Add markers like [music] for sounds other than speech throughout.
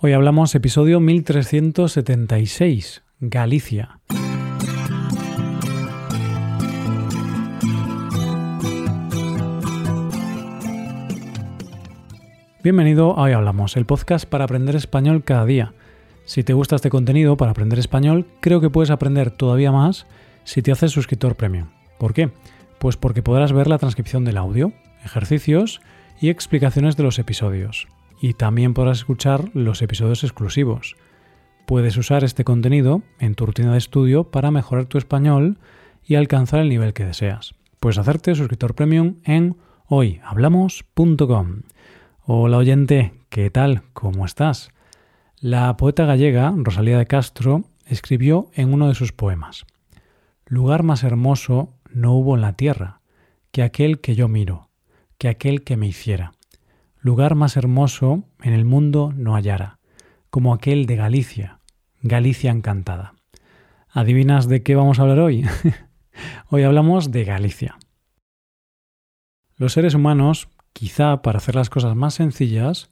Hoy hablamos episodio 1376, Galicia. Bienvenido a Hoy Hablamos, el podcast para aprender español cada día. Si te gusta este contenido para aprender español, creo que puedes aprender todavía más si te haces suscriptor premium. ¿Por qué? Pues porque podrás ver la transcripción del audio, ejercicios y explicaciones de los episodios y también podrás escuchar los episodios exclusivos. Puedes usar este contenido en tu rutina de estudio para mejorar tu español y alcanzar el nivel que deseas. Puedes hacerte suscriptor premium en hoyhablamos.com. Hola oyente, ¿qué tal? ¿Cómo estás? La poeta gallega Rosalía de Castro escribió en uno de sus poemas, Lugar más hermoso no hubo en la tierra que aquel que yo miro, que aquel que me hiciera lugar más hermoso en el mundo no hallara, como aquel de Galicia, Galicia encantada. ¿Adivinas de qué vamos a hablar hoy? [laughs] hoy hablamos de Galicia. Los seres humanos, quizá para hacer las cosas más sencillas,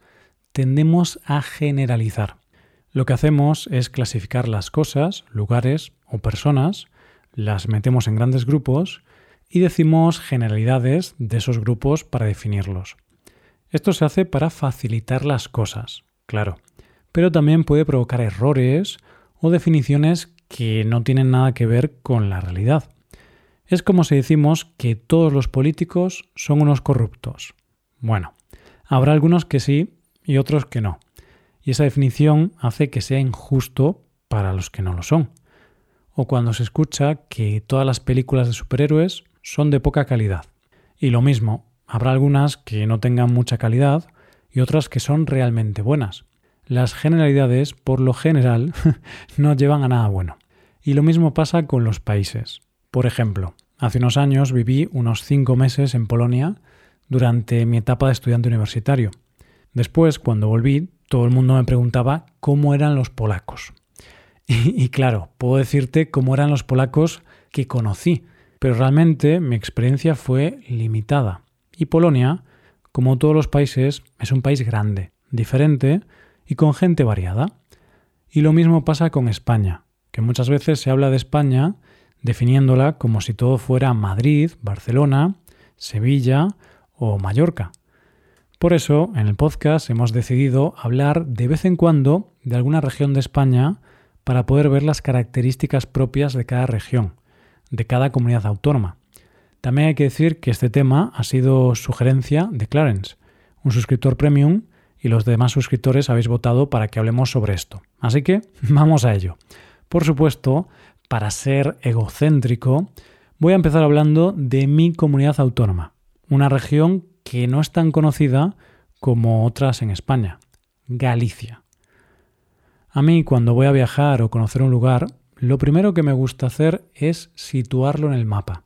tendemos a generalizar. Lo que hacemos es clasificar las cosas, lugares o personas, las metemos en grandes grupos y decimos generalidades de esos grupos para definirlos. Esto se hace para facilitar las cosas, claro, pero también puede provocar errores o definiciones que no tienen nada que ver con la realidad. Es como si decimos que todos los políticos son unos corruptos. Bueno, habrá algunos que sí y otros que no. Y esa definición hace que sea injusto para los que no lo son. O cuando se escucha que todas las películas de superhéroes son de poca calidad. Y lo mismo, Habrá algunas que no tengan mucha calidad y otras que son realmente buenas. Las generalidades, por lo general, [laughs] no llevan a nada bueno. Y lo mismo pasa con los países. Por ejemplo, hace unos años viví unos cinco meses en Polonia durante mi etapa de estudiante universitario. Después, cuando volví, todo el mundo me preguntaba cómo eran los polacos. [laughs] Y, claro, puedo decirte cómo eran los polacos que conocí, pero realmente mi experiencia fue limitada. Y Polonia, como todos los países, es un país grande, diferente y con gente variada. Y lo mismo pasa con España, que muchas veces se habla de España definiéndola como si todo fuera Madrid, Barcelona, Sevilla o Mallorca. Por eso, en el podcast hemos decidido hablar de vez en cuando de alguna región de España para poder ver las características propias de cada región, de cada comunidad autónoma. También hay que decir que este tema ha sido sugerencia de Clarence, un suscriptor premium, y los demás suscriptores habéis votado para que hablemos sobre esto. Así que [laughs] vamos a ello. Por supuesto, para ser egocéntrico, voy a empezar hablando de mi comunidad autónoma, una región que no es tan conocida como otras en España, Galicia. A mí cuando voy a viajar o conocer un lugar, lo primero que me gusta hacer es situarlo en el mapa.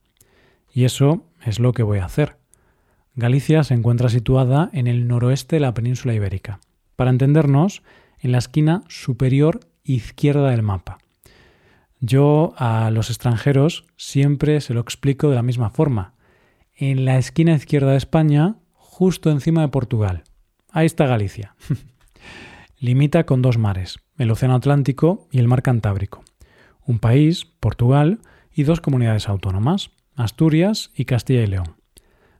Y eso es lo que voy a hacer. Galicia se encuentra situada en el noroeste de la península ibérica. Para entendernos, en la esquina superior izquierda del mapa. Yo a los extranjeros siempre se lo explico de la misma forma. En la esquina izquierda de España, justo encima de Portugal. Ahí está Galicia. [laughs] Limita con dos mares, el Océano Atlántico y el Mar Cantábrico. Un país, Portugal, y dos comunidades autónomas, Asturias y Castilla y León.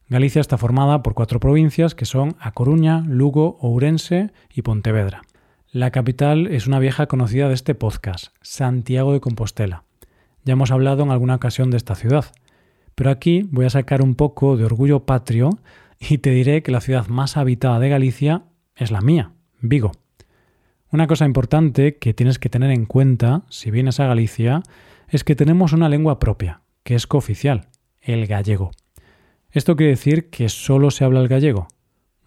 Galicia está formada por cuatro provincias que son A Coruña, Lugo, Ourense y Pontevedra. La capital es una vieja conocida de este podcast, Santiago de Compostela. Ya hemos hablado en alguna ocasión de esta ciudad, pero aquí voy a sacar un poco de orgullo patrio y te diré que la ciudad más habitada de Galicia es la mía, Vigo. Una cosa importante que tienes que tener en cuenta si vienes a Galicia es que tenemos una lengua propia, que es cooficial, el gallego. ¿Esto quiere decir que solo se habla el gallego?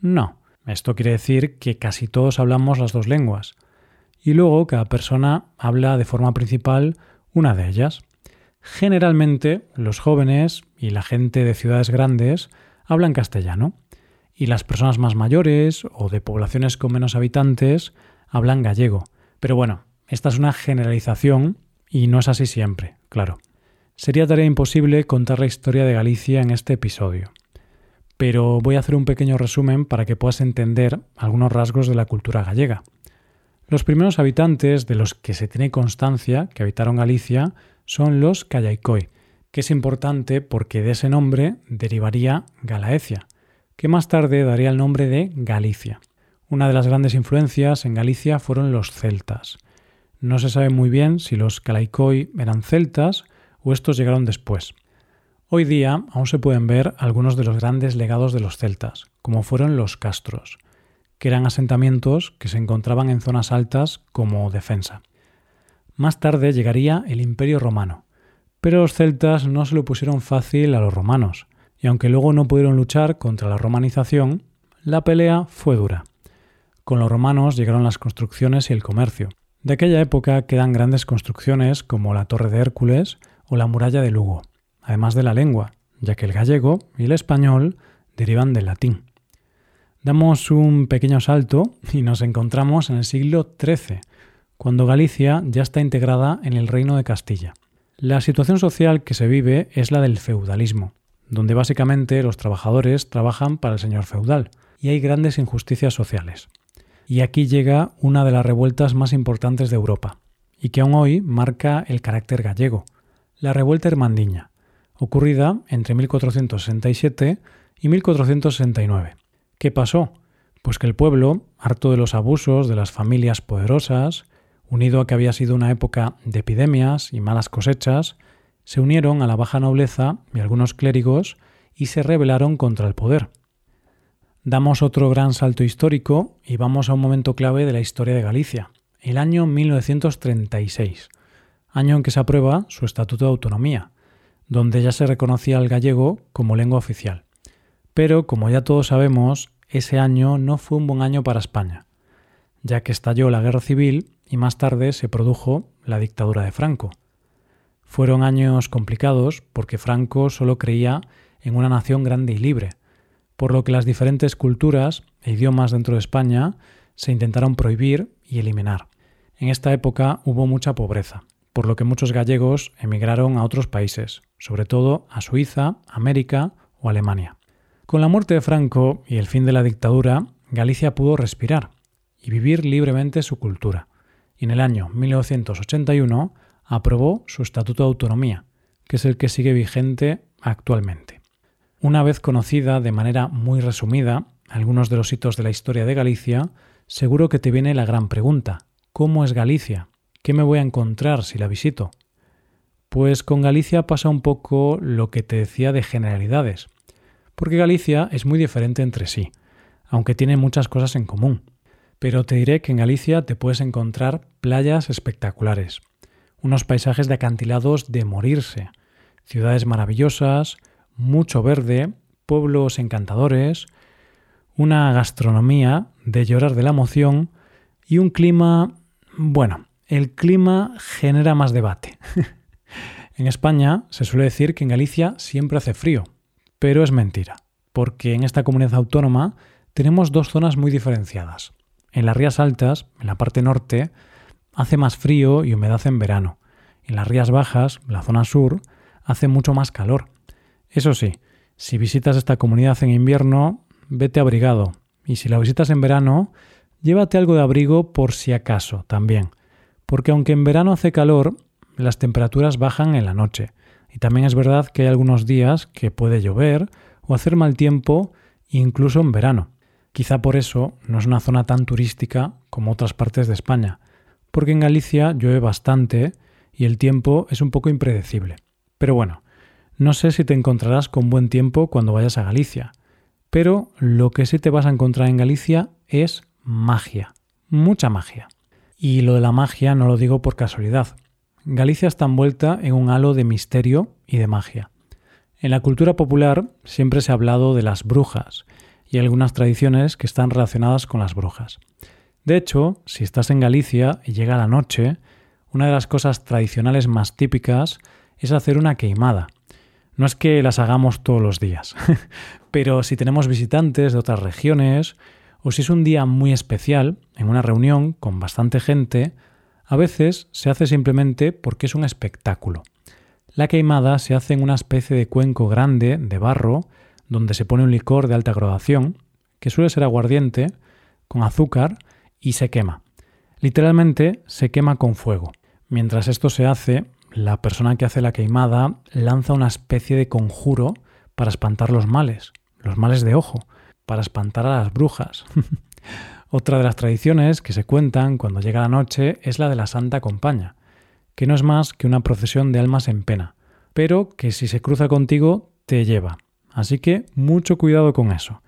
No, esto quiere decir que casi todos hablamos las dos lenguas. Y luego cada persona habla de forma principal una de ellas. Generalmente los jóvenes y la gente de ciudades grandes hablan castellano y las personas más mayores o de poblaciones con menos habitantes hablan gallego. Pero bueno, esta es una generalización y no es así siempre, claro. Sería tarea imposible contar la historia de Galicia en este episodio, pero voy a hacer un pequeño resumen para que puedas entender algunos rasgos de la cultura gallega. Los primeros habitantes de los que se tiene constancia que habitaron Galicia son los Callaicoi, que es importante porque de ese nombre derivaría Galaecia, que más tarde daría el nombre de Galicia. Una de las grandes influencias en Galicia fueron los celtas. No se sabe muy bien si los Calaicoi eran celtas o estos llegaron después. Hoy día aún se pueden ver algunos de los grandes legados de los celtas, como fueron los castros, que eran asentamientos que se encontraban en zonas altas como defensa. Más tarde llegaría el Imperio romano, pero los celtas no se lo pusieron fácil a los romanos, y aunque luego no pudieron luchar contra la romanización, la pelea fue dura. Con los romanos llegaron las construcciones y el comercio. De aquella época quedan grandes construcciones como la Torre de Hércules o la muralla de Lugo, además de la lengua, ya que el gallego y el español derivan del latín. Damos un pequeño salto y nos encontramos en el siglo XIII, cuando Galicia ya está integrada en el Reino de Castilla. La situación social que se vive es la del feudalismo, donde básicamente los trabajadores trabajan para el señor feudal y hay grandes injusticias sociales. Y aquí llega una de las revueltas más importantes de Europa, y que aún hoy marca el carácter gallego, la revuelta hermandiña, ocurrida entre 1467 y 1469. ¿Qué pasó? Pues que el pueblo, harto de los abusos de las familias poderosas, unido a que había sido una época de epidemias y malas cosechas, se unieron a la baja nobleza y algunos clérigos y se rebelaron contra el poder. Damos otro gran salto histórico y vamos a un momento clave de la historia de Galicia, el año 1936, año en que se aprueba su Estatuto de Autonomía, donde ya se reconocía al gallego como lengua oficial. Pero, como ya todos sabemos, ese año no fue un buen año para España, ya que estalló la guerra civil y más tarde se produjo la dictadura de Franco. Fueron años complicados porque Franco solo creía en una nación grande y libre, por lo que las diferentes culturas e idiomas dentro de España se intentaron prohibir y eliminar. En esta época hubo mucha pobreza, por lo que muchos gallegos emigraron a otros países, sobre todo a Suiza, América o Alemania. Con la muerte de Franco y el fin de la dictadura, Galicia pudo respirar y vivir libremente su cultura y en el año 1981 aprobó su Estatuto de Autonomía, que es el que sigue vigente actualmente. Una vez conocida de manera muy resumida algunos de los hitos de la historia de Galicia, seguro que te viene la gran pregunta, ¿cómo es Galicia? ¿Qué me voy a encontrar si la visito? Pues con Galicia pasa un poco lo que te decía de generalidades, porque Galicia es muy diferente entre sí, aunque tiene muchas cosas en común pero te diré que en Galicia te puedes encontrar playas espectaculares, unos paisajes de acantilados de morirse, ciudades maravillosas, mucho verde, pueblos encantadores, una gastronomía de llorar de la emoción y un clima, bueno, el clima genera más debate. [laughs] en España se suele decir que en Galicia siempre hace frío, pero es mentira, porque en esta comunidad autónoma tenemos dos zonas muy diferenciadas. En las rías altas, en la parte norte, hace más frío y humedad en verano. En las rías bajas, la zona sur, hace mucho más calor. Eso sí, si visitas esta comunidad en invierno, vete abrigado. Y si la visitas en verano, llévate algo de abrigo por si acaso también. Porque aunque en verano hace calor, las temperaturas bajan en la noche. Y también es verdad que hay algunos días que puede llover o hacer mal tiempo incluso en verano. Quizá por eso no es una zona tan turística como otras partes de España, porque en Galicia llueve bastante y el tiempo es un poco impredecible. Pero bueno, no sé si te encontrarás con buen tiempo cuando vayas a Galicia, pero lo que sí te vas a encontrar en Galicia es magia, mucha magia. Y lo de la magia no lo digo por casualidad. Galicia está envuelta en un halo de misterio y de magia. En la cultura popular siempre se ha hablado de las brujas, y algunas tradiciones que están relacionadas con las brujas. De hecho, si estás en Galicia y llega la noche, una de las cosas tradicionales más típicas es hacer una queimada. No es que las hagamos todos los días, [laughs] pero si tenemos visitantes de otras regiones o si es un día muy especial, en una reunión con bastante gente, a veces se hace simplemente porque es un espectáculo. La queimada se hace en una especie de cuenco grande de barro donde se pone un licor de alta graduación, que suele ser aguardiente, con azúcar, y se quema. Literalmente se quema con fuego. Mientras esto se hace, la persona que hace la queimada lanza una especie de conjuro para espantar los males, los males de ojo, para espantar a las brujas. [laughs] Otra de las tradiciones que se cuentan cuando llega la noche es la de la Santa Compaña, que no es más que una procesión de almas en pena, pero que si se cruza contigo te lleva. Así que mucho cuidado con eso.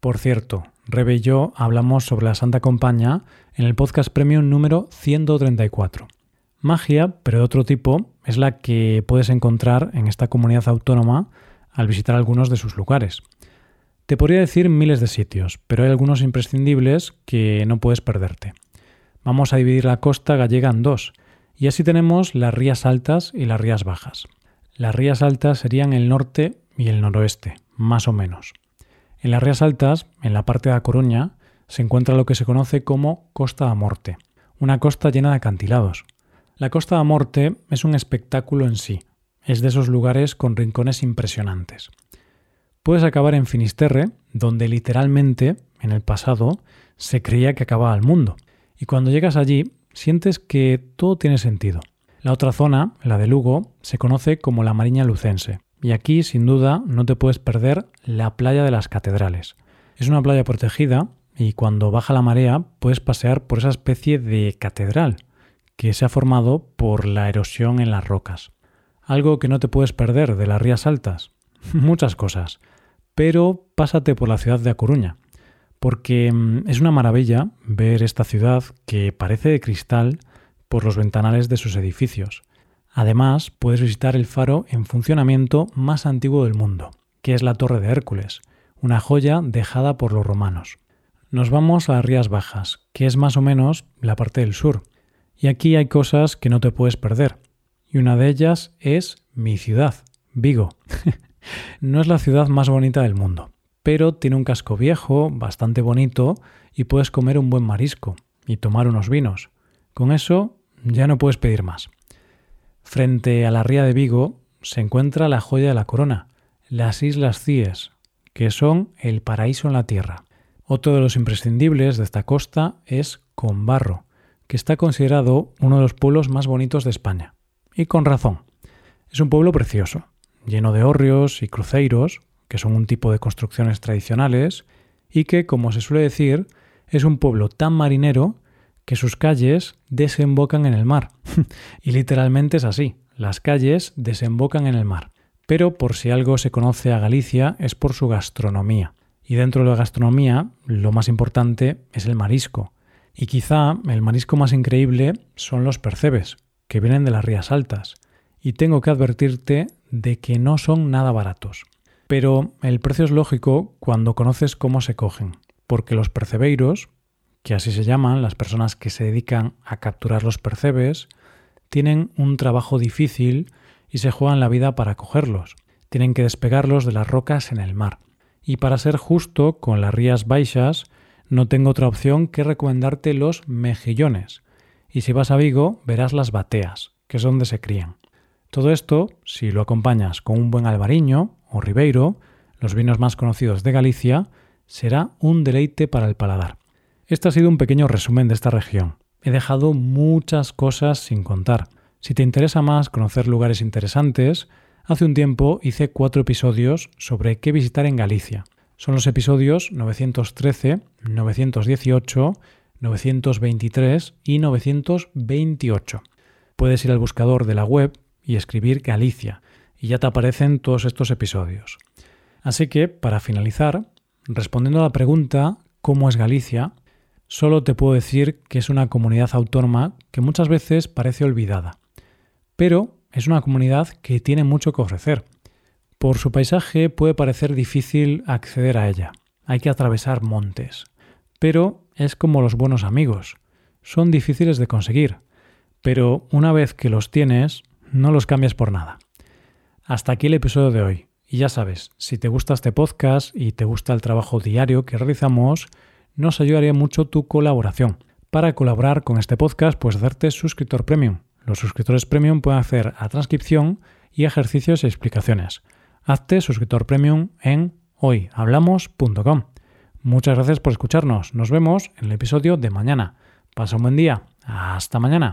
Por cierto, Rebe y yo hablamos sobre la Santa Compaña en el podcast premium número 134. Magia, pero de otro tipo, es la que puedes encontrar en esta comunidad autónoma al visitar algunos de sus lugares. Te podría decir miles de sitios, pero hay algunos imprescindibles que no puedes perderte. Vamos a dividir la costa gallega en dos, y así tenemos las rías altas y las rías bajas. Las rías altas serían el norte y el noroeste, más o menos. En las rías altas, en la parte de la Coruña, se encuentra lo que se conoce como Costa da Morte, una costa llena de acantilados. La Costa da Morte es un espectáculo en sí, es de esos lugares con rincones impresionantes puedes acabar en Finisterre, donde literalmente, en el pasado, se creía que acababa el mundo. Y cuando llegas allí, sientes que todo tiene sentido. La otra zona, la de Lugo, se conoce como la Mariña Lucense. Y aquí, sin duda, no te puedes perder la playa de las catedrales. Es una playa protegida y cuando baja la marea puedes pasear por esa especie de catedral que se ha formado por la erosión en las rocas. Algo que no te puedes perder de las rías altas. [laughs] Muchas cosas pero pásate por la ciudad de A Coruña, porque mm, es una maravilla ver esta ciudad que parece de cristal por los ventanales de sus edificios. Además, puedes visitar el faro en funcionamiento más antiguo del mundo, que es la Torre de Hércules, una joya dejada por los romanos. Nos vamos a Rías Bajas, que es más o menos la parte del sur, y aquí hay cosas que no te puedes perder, y una de ellas es mi ciudad, Vigo. [laughs] No es la ciudad más bonita del mundo, pero tiene un casco viejo, bastante bonito, y puedes comer un buen marisco y tomar unos vinos. Con eso ya no puedes pedir más. Frente a la ría de Vigo se encuentra la joya de la corona, las Islas Cíes, que son el paraíso en la tierra. Otro de los imprescindibles de esta costa es Combarro, que está considerado uno de los pueblos más bonitos de España. Y con razón. Es un pueblo precioso, lleno de hórreos y cruceiros, que son un tipo de construcciones tradicionales, y que, como se suele decir, es un pueblo tan marinero que sus calles desembocan en el mar. [laughs] y literalmente es así, las calles desembocan en el mar. Pero por si algo se conoce a Galicia es por su gastronomía. Y dentro de la gastronomía, lo más importante es el marisco. Y quizá el marisco más increíble son los percebes, que vienen de las rías altas. Y tengo que advertirte de que no son nada baratos. Pero el precio es lógico cuando conoces cómo se cogen, porque los percebeiros, que así se llaman las personas que se dedican a capturar los percebes, tienen un trabajo difícil y se juegan la vida para cogerlos. Tienen que despegarlos de las rocas en el mar. Y para ser justo con las rías baixas, no tengo otra opción que recomendarte los mejillones. Y si vas a Vigo, verás las bateas, que es donde se crían. Todo esto, si lo acompañas con un buen albariño o ribeiro, los vinos más conocidos de Galicia, será un deleite para el paladar. Este ha sido un pequeño resumen de esta región. He dejado muchas cosas sin contar. Si te interesa más conocer lugares interesantes, hace un tiempo hice cuatro episodios sobre qué visitar en Galicia. Son los episodios 913, 918, 923 y 928. Puedes ir al buscador de la web y escribir Galicia, y ya te aparecen todos estos episodios. Así que, para finalizar, respondiendo a la pregunta ¿cómo es Galicia? Solo te puedo decir que es una comunidad autónoma que muchas veces parece olvidada, pero es una comunidad que tiene mucho que ofrecer. Por su paisaje puede parecer difícil acceder a ella, hay que atravesar montes, pero es como los buenos amigos, son difíciles de conseguir, pero una vez que los tienes, no los cambies por nada. Hasta aquí el episodio de hoy. Y ya sabes, si te gusta este podcast y te gusta el trabajo diario que realizamos, nos ayudaría mucho tu colaboración. Para colaborar con este podcast, puedes hacerte suscriptor premium. Los suscriptores premium pueden hacer a transcripción y ejercicios y explicaciones. Hazte suscriptor premium en hoyhablamos.com. Muchas gracias por escucharnos. Nos vemos en el episodio de mañana. Pasa un buen día. Hasta mañana.